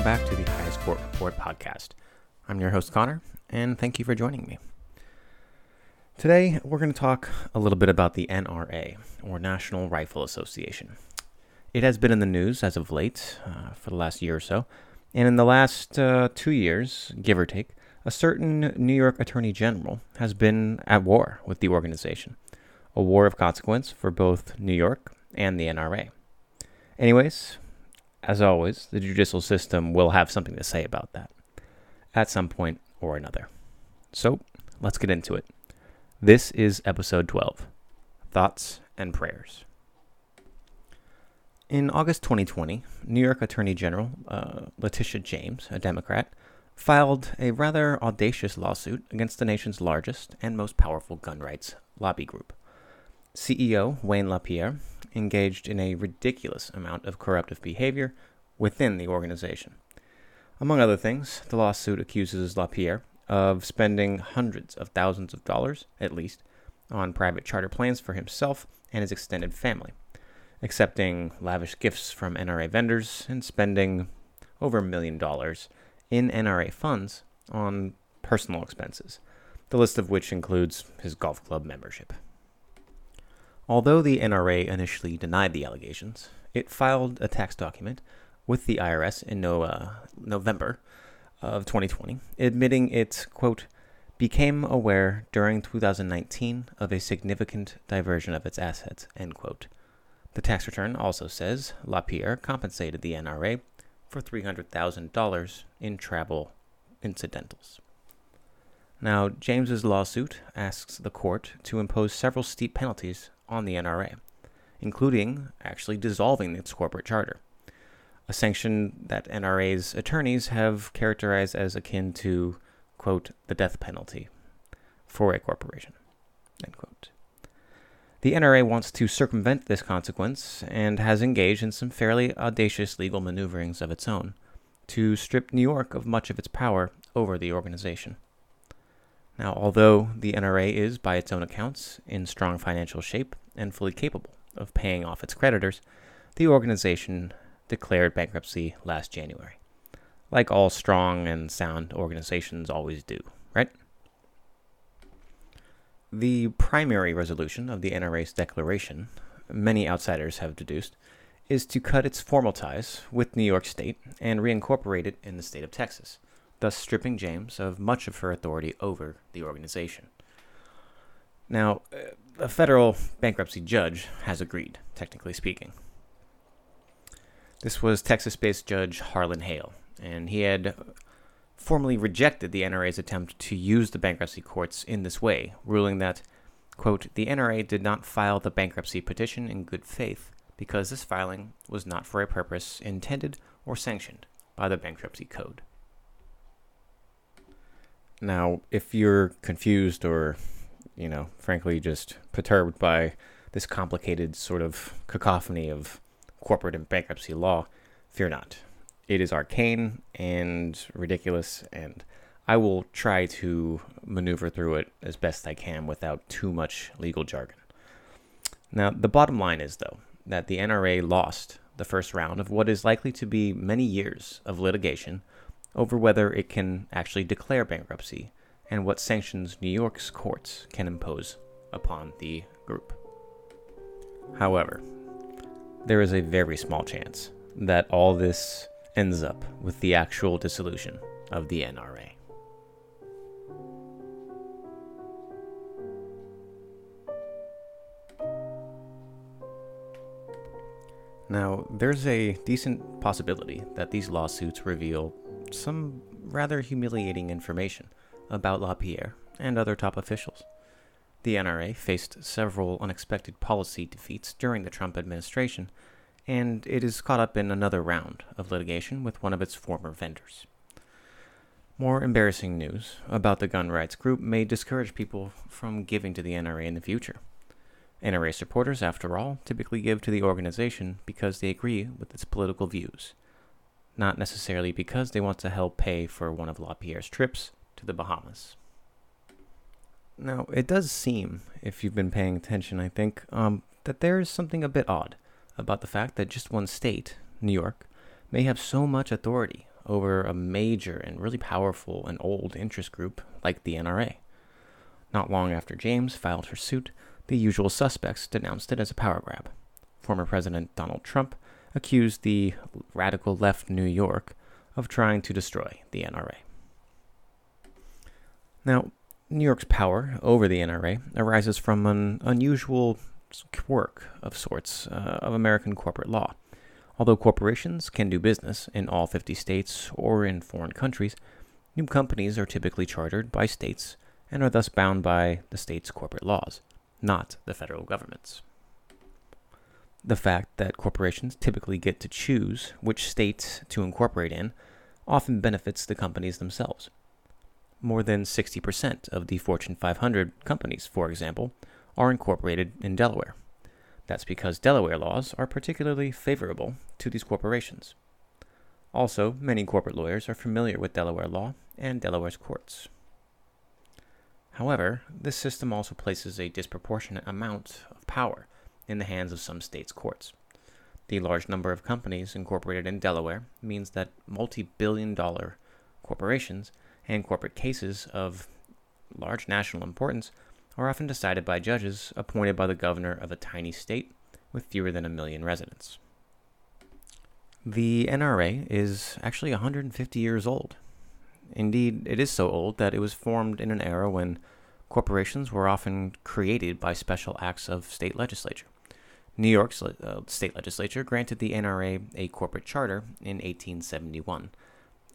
Welcome back to the Highest Court Report podcast. I'm your host, Conor, and thank you for joining me. Today, we're going to talk a little bit about the NRA, or National Rifle Association. It has been in the news as of late, uh, for the last year or so, and in the last uh, two years, give or take, a certain New York Attorney General has been at war with the organization, a war of consequence for both New York and the NRA. Anyways, as always, the judicial system will have something to say about that at some point or another. So, let's get into it. This is episode 12 Thoughts and Prayers. In August 2020, New York Attorney General uh, Letitia James, a Democrat, filed a rather audacious lawsuit against the nation's largest and most powerful gun rights lobby group. CEO Wayne LaPierre engaged in a ridiculous amount of corruptive behavior within the organization. Among other things, the lawsuit accuses LaPierre of spending hundreds of thousands of dollars, at least, on private charter plans for himself and his extended family, accepting lavish gifts from NRA vendors and spending over a million dollars in NRA funds on personal expenses, the list of which includes his golf club membership. Although the NRA initially denied the allegations, it filed a tax document with the IRS in no, uh, November of 2020, admitting it, quote, became aware during 2019 of a significant diversion of its assets, end quote. The tax return also says LaPierre compensated the NRA for $300,000 in travel incidentals. Now, James's lawsuit asks the court to impose several steep penalties on the NRA, including actually dissolving its corporate charter, a sanction that NRA's attorneys have characterized as akin to, quote, the death penalty for a corporation, end quote. The NRA wants to circumvent this consequence and has engaged in some fairly audacious legal maneuverings of its own to strip New York of much of its power over the organization. Now, although the NRA is, by its own accounts, in strong financial shape and fully capable of paying off its creditors, the organization declared bankruptcy last January, like all strong and sound organizations always do, right? The primary resolution of the NRA's declaration, many outsiders have deduced, is to cut its formal ties with New York State and reincorporate it in the state of Texas thus stripping James of much of her authority over the organization. Now, a federal bankruptcy judge has agreed, technically speaking. This was Texas based Judge Harlin Hale, and he had formally rejected the NRA's attempt to use the bankruptcy courts in this way, ruling that, quote, the NRA did not file the bankruptcy petition in good faith because this filing was not for a purpose intended or sanctioned by the bankruptcy code. Now, if you're confused or, you know, frankly just perturbed by this complicated sort of cacophony of corporate and bankruptcy law, fear not. It is arcane and ridiculous, and I will try to maneuver through it as best I can without too much legal jargon. Now, the bottom line is, though, that the NRA lost the first round of what is likely to be many years of litigation over whether it can actually declare bankruptcy and what sanctions New York's courts can impose upon the group. However, there is a very small chance that all this ends up with the actual dissolution of the NRA. Now, there's a decent possibility that these lawsuits reveal some rather humiliating information about LaPierre and other top officials. The NRA faced several unexpected policy defeats during the Trump administration, and it is caught up in another round of litigation with one of its former vendors. More embarrassing news about the gun rights group may discourage people from giving to the NRA in the future. NRA supporters, after all, typically give to the organization because they agree with its political views not necessarily because they want to help pay for one of LaPierre's trips to the Bahamas. Now, it does seem, if you've been paying attention, I think, um, that there is something a bit odd about the fact that just one state, New York, may have so much authority over a major and really powerful and old interest group like the NRA. Not long after James filed her suit, the usual suspects denounced it as a power grab. Former President Donald Trump accused the radical left New York of trying to destroy the NRA. Now, New York's power over the NRA arises from an unusual quirk of sorts uh, of American corporate law. Although corporations can do business in all 50 states or in foreign countries, new companies are typically chartered by states and are thus bound by the state's corporate laws, not the federal government's. The fact that corporations typically get to choose which states to incorporate in often benefits the companies themselves. More than 60% of the Fortune 500 companies, for example, are incorporated in Delaware. That's because Delaware laws are particularly favorable to these corporations. Also, many corporate lawyers are familiar with Delaware law and Delaware's courts. However, this system also places a disproportionate amount of power in the hands of some states' courts. The large number of companies incorporated in Delaware means that multi billion dollar corporations and corporate cases of large national importance are often decided by judges appointed by the governor of a tiny state with fewer than a million residents. The NRA is actually 150 years old. Indeed, it is so old that it was formed in an era when corporations were often created by special acts of state legislature. New York's uh, state legislature granted the NRA a corporate charter in 1871,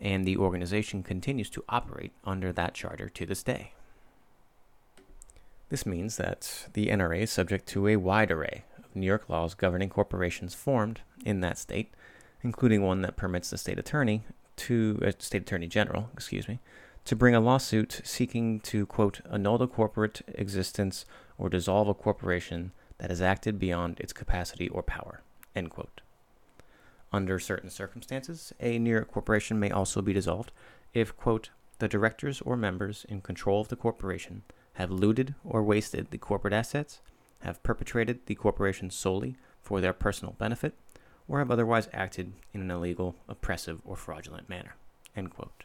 and the organization continues to operate under that charter to this day. This means that the NRA is subject to a wide array of New York laws governing corporations formed in that state, including one that permits the state attorney to uh, state attorney general, excuse me, to bring a lawsuit seeking to quote annul the corporate existence or dissolve a corporation that has acted beyond its capacity or power. End quote. Under certain circumstances, a New York corporation may also be dissolved if, quote, the directors or members in control of the corporation have looted or wasted the corporate assets, have perpetrated the corporation solely for their personal benefit, or have otherwise acted in an illegal, oppressive, or fraudulent manner. End quote.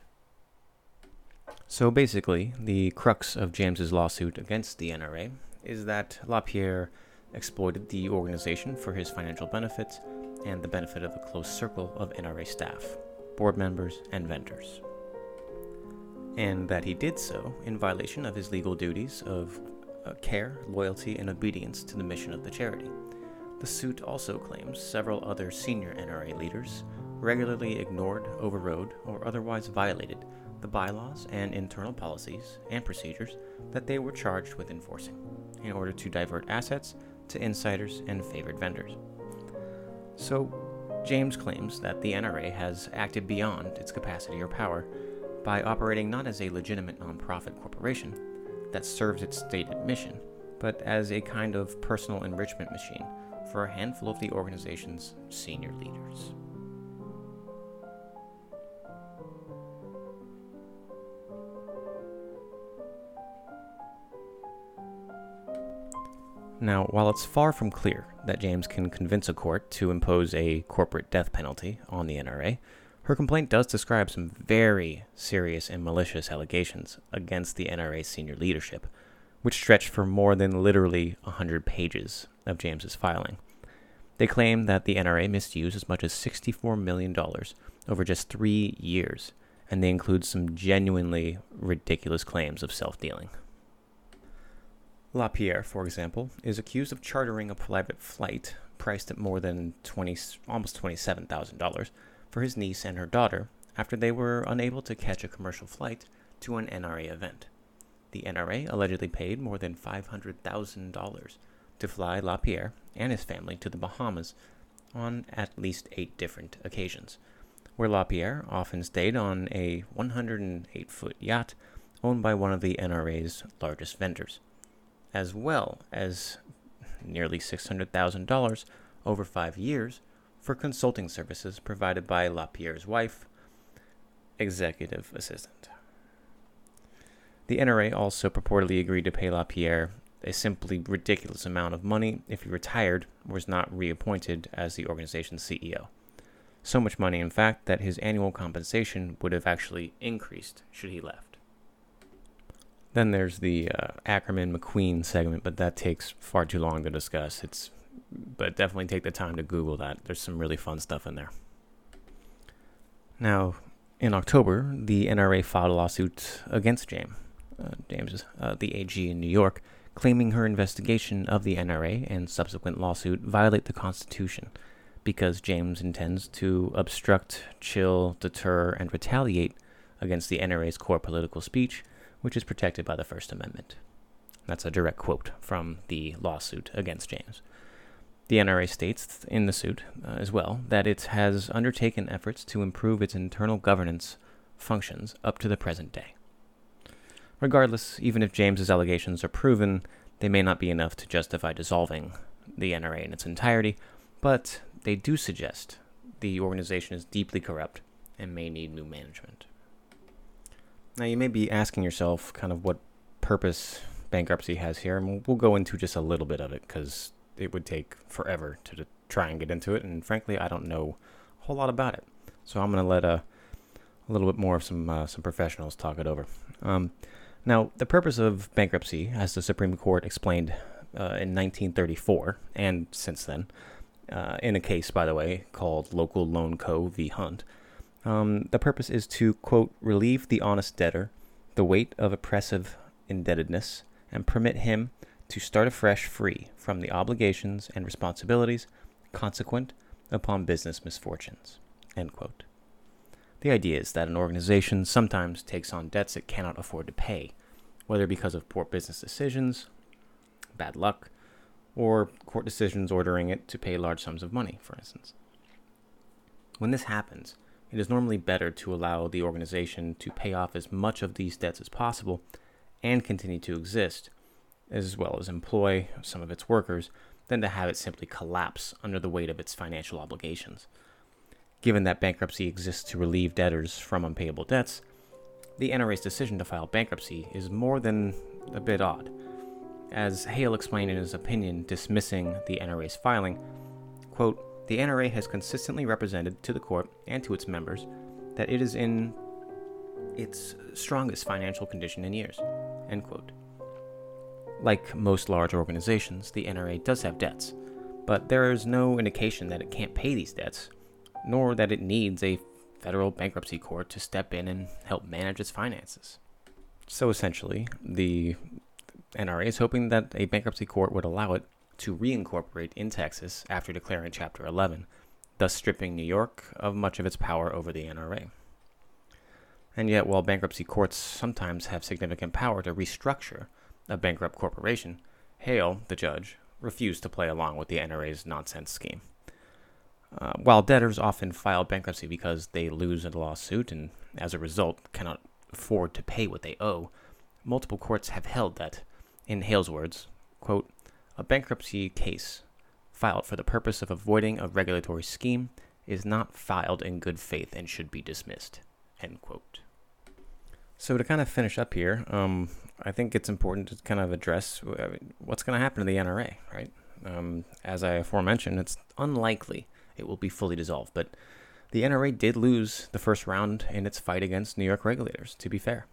So basically, the crux of James's lawsuit against the NRA is that LaPierre exploited the organization for his financial benefits and the benefit of a close circle of NRA staff, board members, and vendors and that he did so in violation of his legal duties of uh, care, loyalty, and obedience to the mission of the charity. The suit also claims several other senior NRA leaders regularly ignored, overrode, or otherwise violated the bylaws and internal policies and procedures that they were charged with enforcing in order to divert assets to insiders and favored vendors. So, James claims that the NRA has acted beyond its capacity or power by operating not as a legitimate nonprofit corporation that serves its stated mission, but as a kind of personal enrichment machine for a handful of the organization's senior leaders. Now, while it's far from clear that James can convince a court to impose a corporate death penalty on the NRA, her complaint does describe some very serious and malicious allegations against the NRA senior leadership, which stretch for more than literally 100 pages of James's filing. They claim that the NRA misused as much as $64 million over just three years, and they include some genuinely ridiculous claims of self dealing. LaPierre, for example, is accused of chartering a private flight priced at more than 20, almost $27,000 for his niece and her daughter after they were unable to catch a commercial flight to an NRA event. The NRA allegedly paid more than $500,000 to fly LaPierre and his family to the Bahamas on at least eight different occasions, where LaPierre often stayed on a 108 foot yacht owned by one of the NRA's largest vendors, as well as nearly $600,000 over five years for consulting services provided by LaPierre's wife, executive assistant. The NRA also purportedly agreed to pay LaPierre a simply ridiculous amount of money if he retired or was not reappointed as the organization's CEO. So much money, in fact, that his annual compensation would have actually increased should he left. Then there's the uh, Ackerman McQueen segment, but that takes far too long to discuss. It's, but definitely take the time to Google that. There's some really fun stuff in there. Now, in October, the NRA filed a lawsuit against James, uh, James, uh, the AG in New York, claiming her investigation of the NRA and subsequent lawsuit violate the Constitution because James intends to obstruct, chill, deter, and retaliate against the NRA's core political speech which is protected by the First Amendment. That's a direct quote from the lawsuit against James. The NRA states in the suit uh, as well that it has undertaken efforts to improve its internal governance functions up to the present day. Regardless, even if James's allegations are proven, they may not be enough to justify dissolving the NRA in its entirety, but they do suggest the organization is deeply corrupt and may need new management. Now, you may be asking yourself kind of what purpose bankruptcy has here, and we'll go into just a little bit of it because it would take forever to, try and get into it, and frankly, I don't know a whole lot about it. So I'm going to let a, a little bit more of some uh, some professionals talk it over. Um, now, the purpose of bankruptcy, as the Supreme Court explained uh, in 1934 and since then, uh, in a case, by the way, called Local Loan Co. v. Hunt, um, the purpose is to, quote, relieve the honest debtor the weight of oppressive indebtedness and permit him to start afresh free from the obligations and responsibilities consequent upon business misfortunes, end quote. The idea is that an organization sometimes takes on debts it cannot afford to pay, whether because of poor business decisions, bad luck, or court decisions ordering it to pay large sums of money, for instance. When this happens, it is normally better to allow the organization to pay off as much of these debts as possible and continue to exist, as well as employ some of its workers, than to have it simply collapse under the weight of its financial obligations. Given that bankruptcy exists to relieve debtors from unpayable debts, the NRA's decision to file bankruptcy is more than a bit odd. As Hale explained in his opinion dismissing the NRA's filing, quote, the NRA has consistently represented to the court and to its members that it is in its strongest financial condition in years. End quote. Like most large organizations, the NRA does have debts, but there is no indication that it can't pay these debts, nor that it needs a federal bankruptcy court to step in and help manage its finances. So essentially, the NRA is hoping that a bankruptcy court would allow it to reincorporate in Texas after declaring Chapter 11, thus stripping New York of much of its power over the NRA. And yet, while bankruptcy courts sometimes have significant power to restructure a bankrupt corporation, Hale, the judge, refused to play along with the NRA's nonsense scheme. Uh, while debtors often file bankruptcy because they lose a lawsuit and, as a result, cannot afford to pay what they owe, multiple courts have held that, in Hale's words, quote, a bankruptcy case filed for the purpose of avoiding a regulatory scheme is not filed in good faith and should be dismissed. End quote. So to kind of finish up here, um, I think it's important to kind of address what's going to happen to the NRA, right? Um, as I aforementioned, it's unlikely it will be fully dissolved, but the NRA did lose the first round in its fight against New York regulators, to be fair.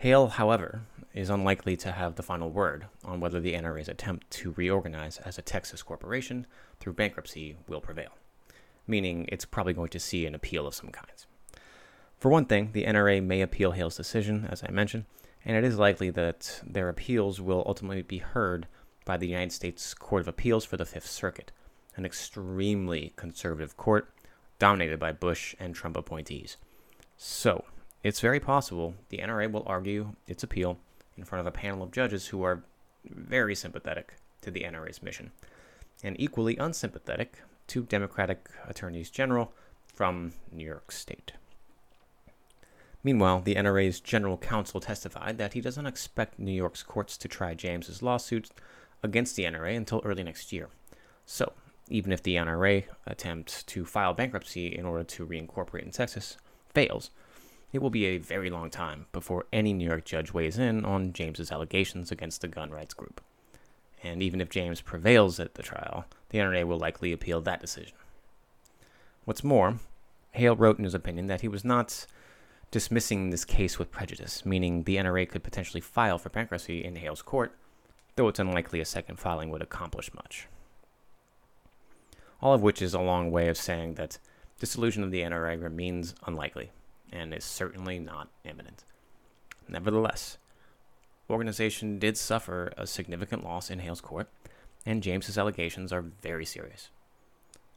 Hale, however, is unlikely to have the final word on whether the NRA's attempt to reorganize as a Texas corporation through bankruptcy will prevail, meaning it's probably going to see an appeal of some kinds. For one thing, the NRA may appeal Hale's decision, as I mentioned, and it is likely that their appeals will ultimately be heard by the United States Court of Appeals for the Fifth Circuit, an extremely conservative court dominated by Bush and Trump appointees. So, it's very possible the NRA will argue its appeal in front of a panel of judges who are very sympathetic to the NRA's mission and equally unsympathetic to Democratic attorneys general from New York State. Meanwhile, the NRA's general counsel testified that he doesn't expect New York's courts to try James's lawsuit against the NRA until early next year. So, even if the NRA attempt to file bankruptcy in order to reincorporate in Texas fails, it will be a very long time before any New York judge weighs in on James's allegations against the gun rights group. And even if James prevails at the trial, the NRA will likely appeal that decision. What's more, Hale wrote in his opinion that he was not dismissing this case with prejudice, meaning the NRA could potentially file for bankruptcy in Hale's court, though it's unlikely a second filing would accomplish much. All of which is a long way of saying that dissolution of the NRA remains unlikely and is certainly not imminent. Nevertheless, organization did suffer a significant loss in Hale's court, and James's allegations are very serious.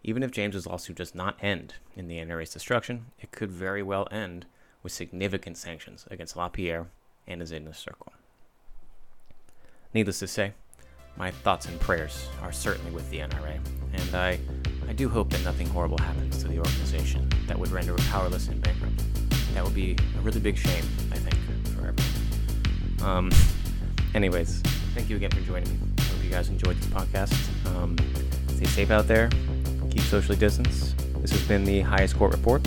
Even if James's lawsuit does not end in the NRA's destruction, it could very well end with significant sanctions against LaPierre and his inner circle. Needless to say, my thoughts and prayers are certainly with the NRA, and I, I do hope that nothing horrible happens to the organization that would render it powerless and bankrupt. That would be a really big shame, I think, for everyone. Um, anyways, thank you again for joining me. I hope you guys enjoyed this podcast. Um, stay safe out there, keep socially distanced. This has been the Highest Court Report.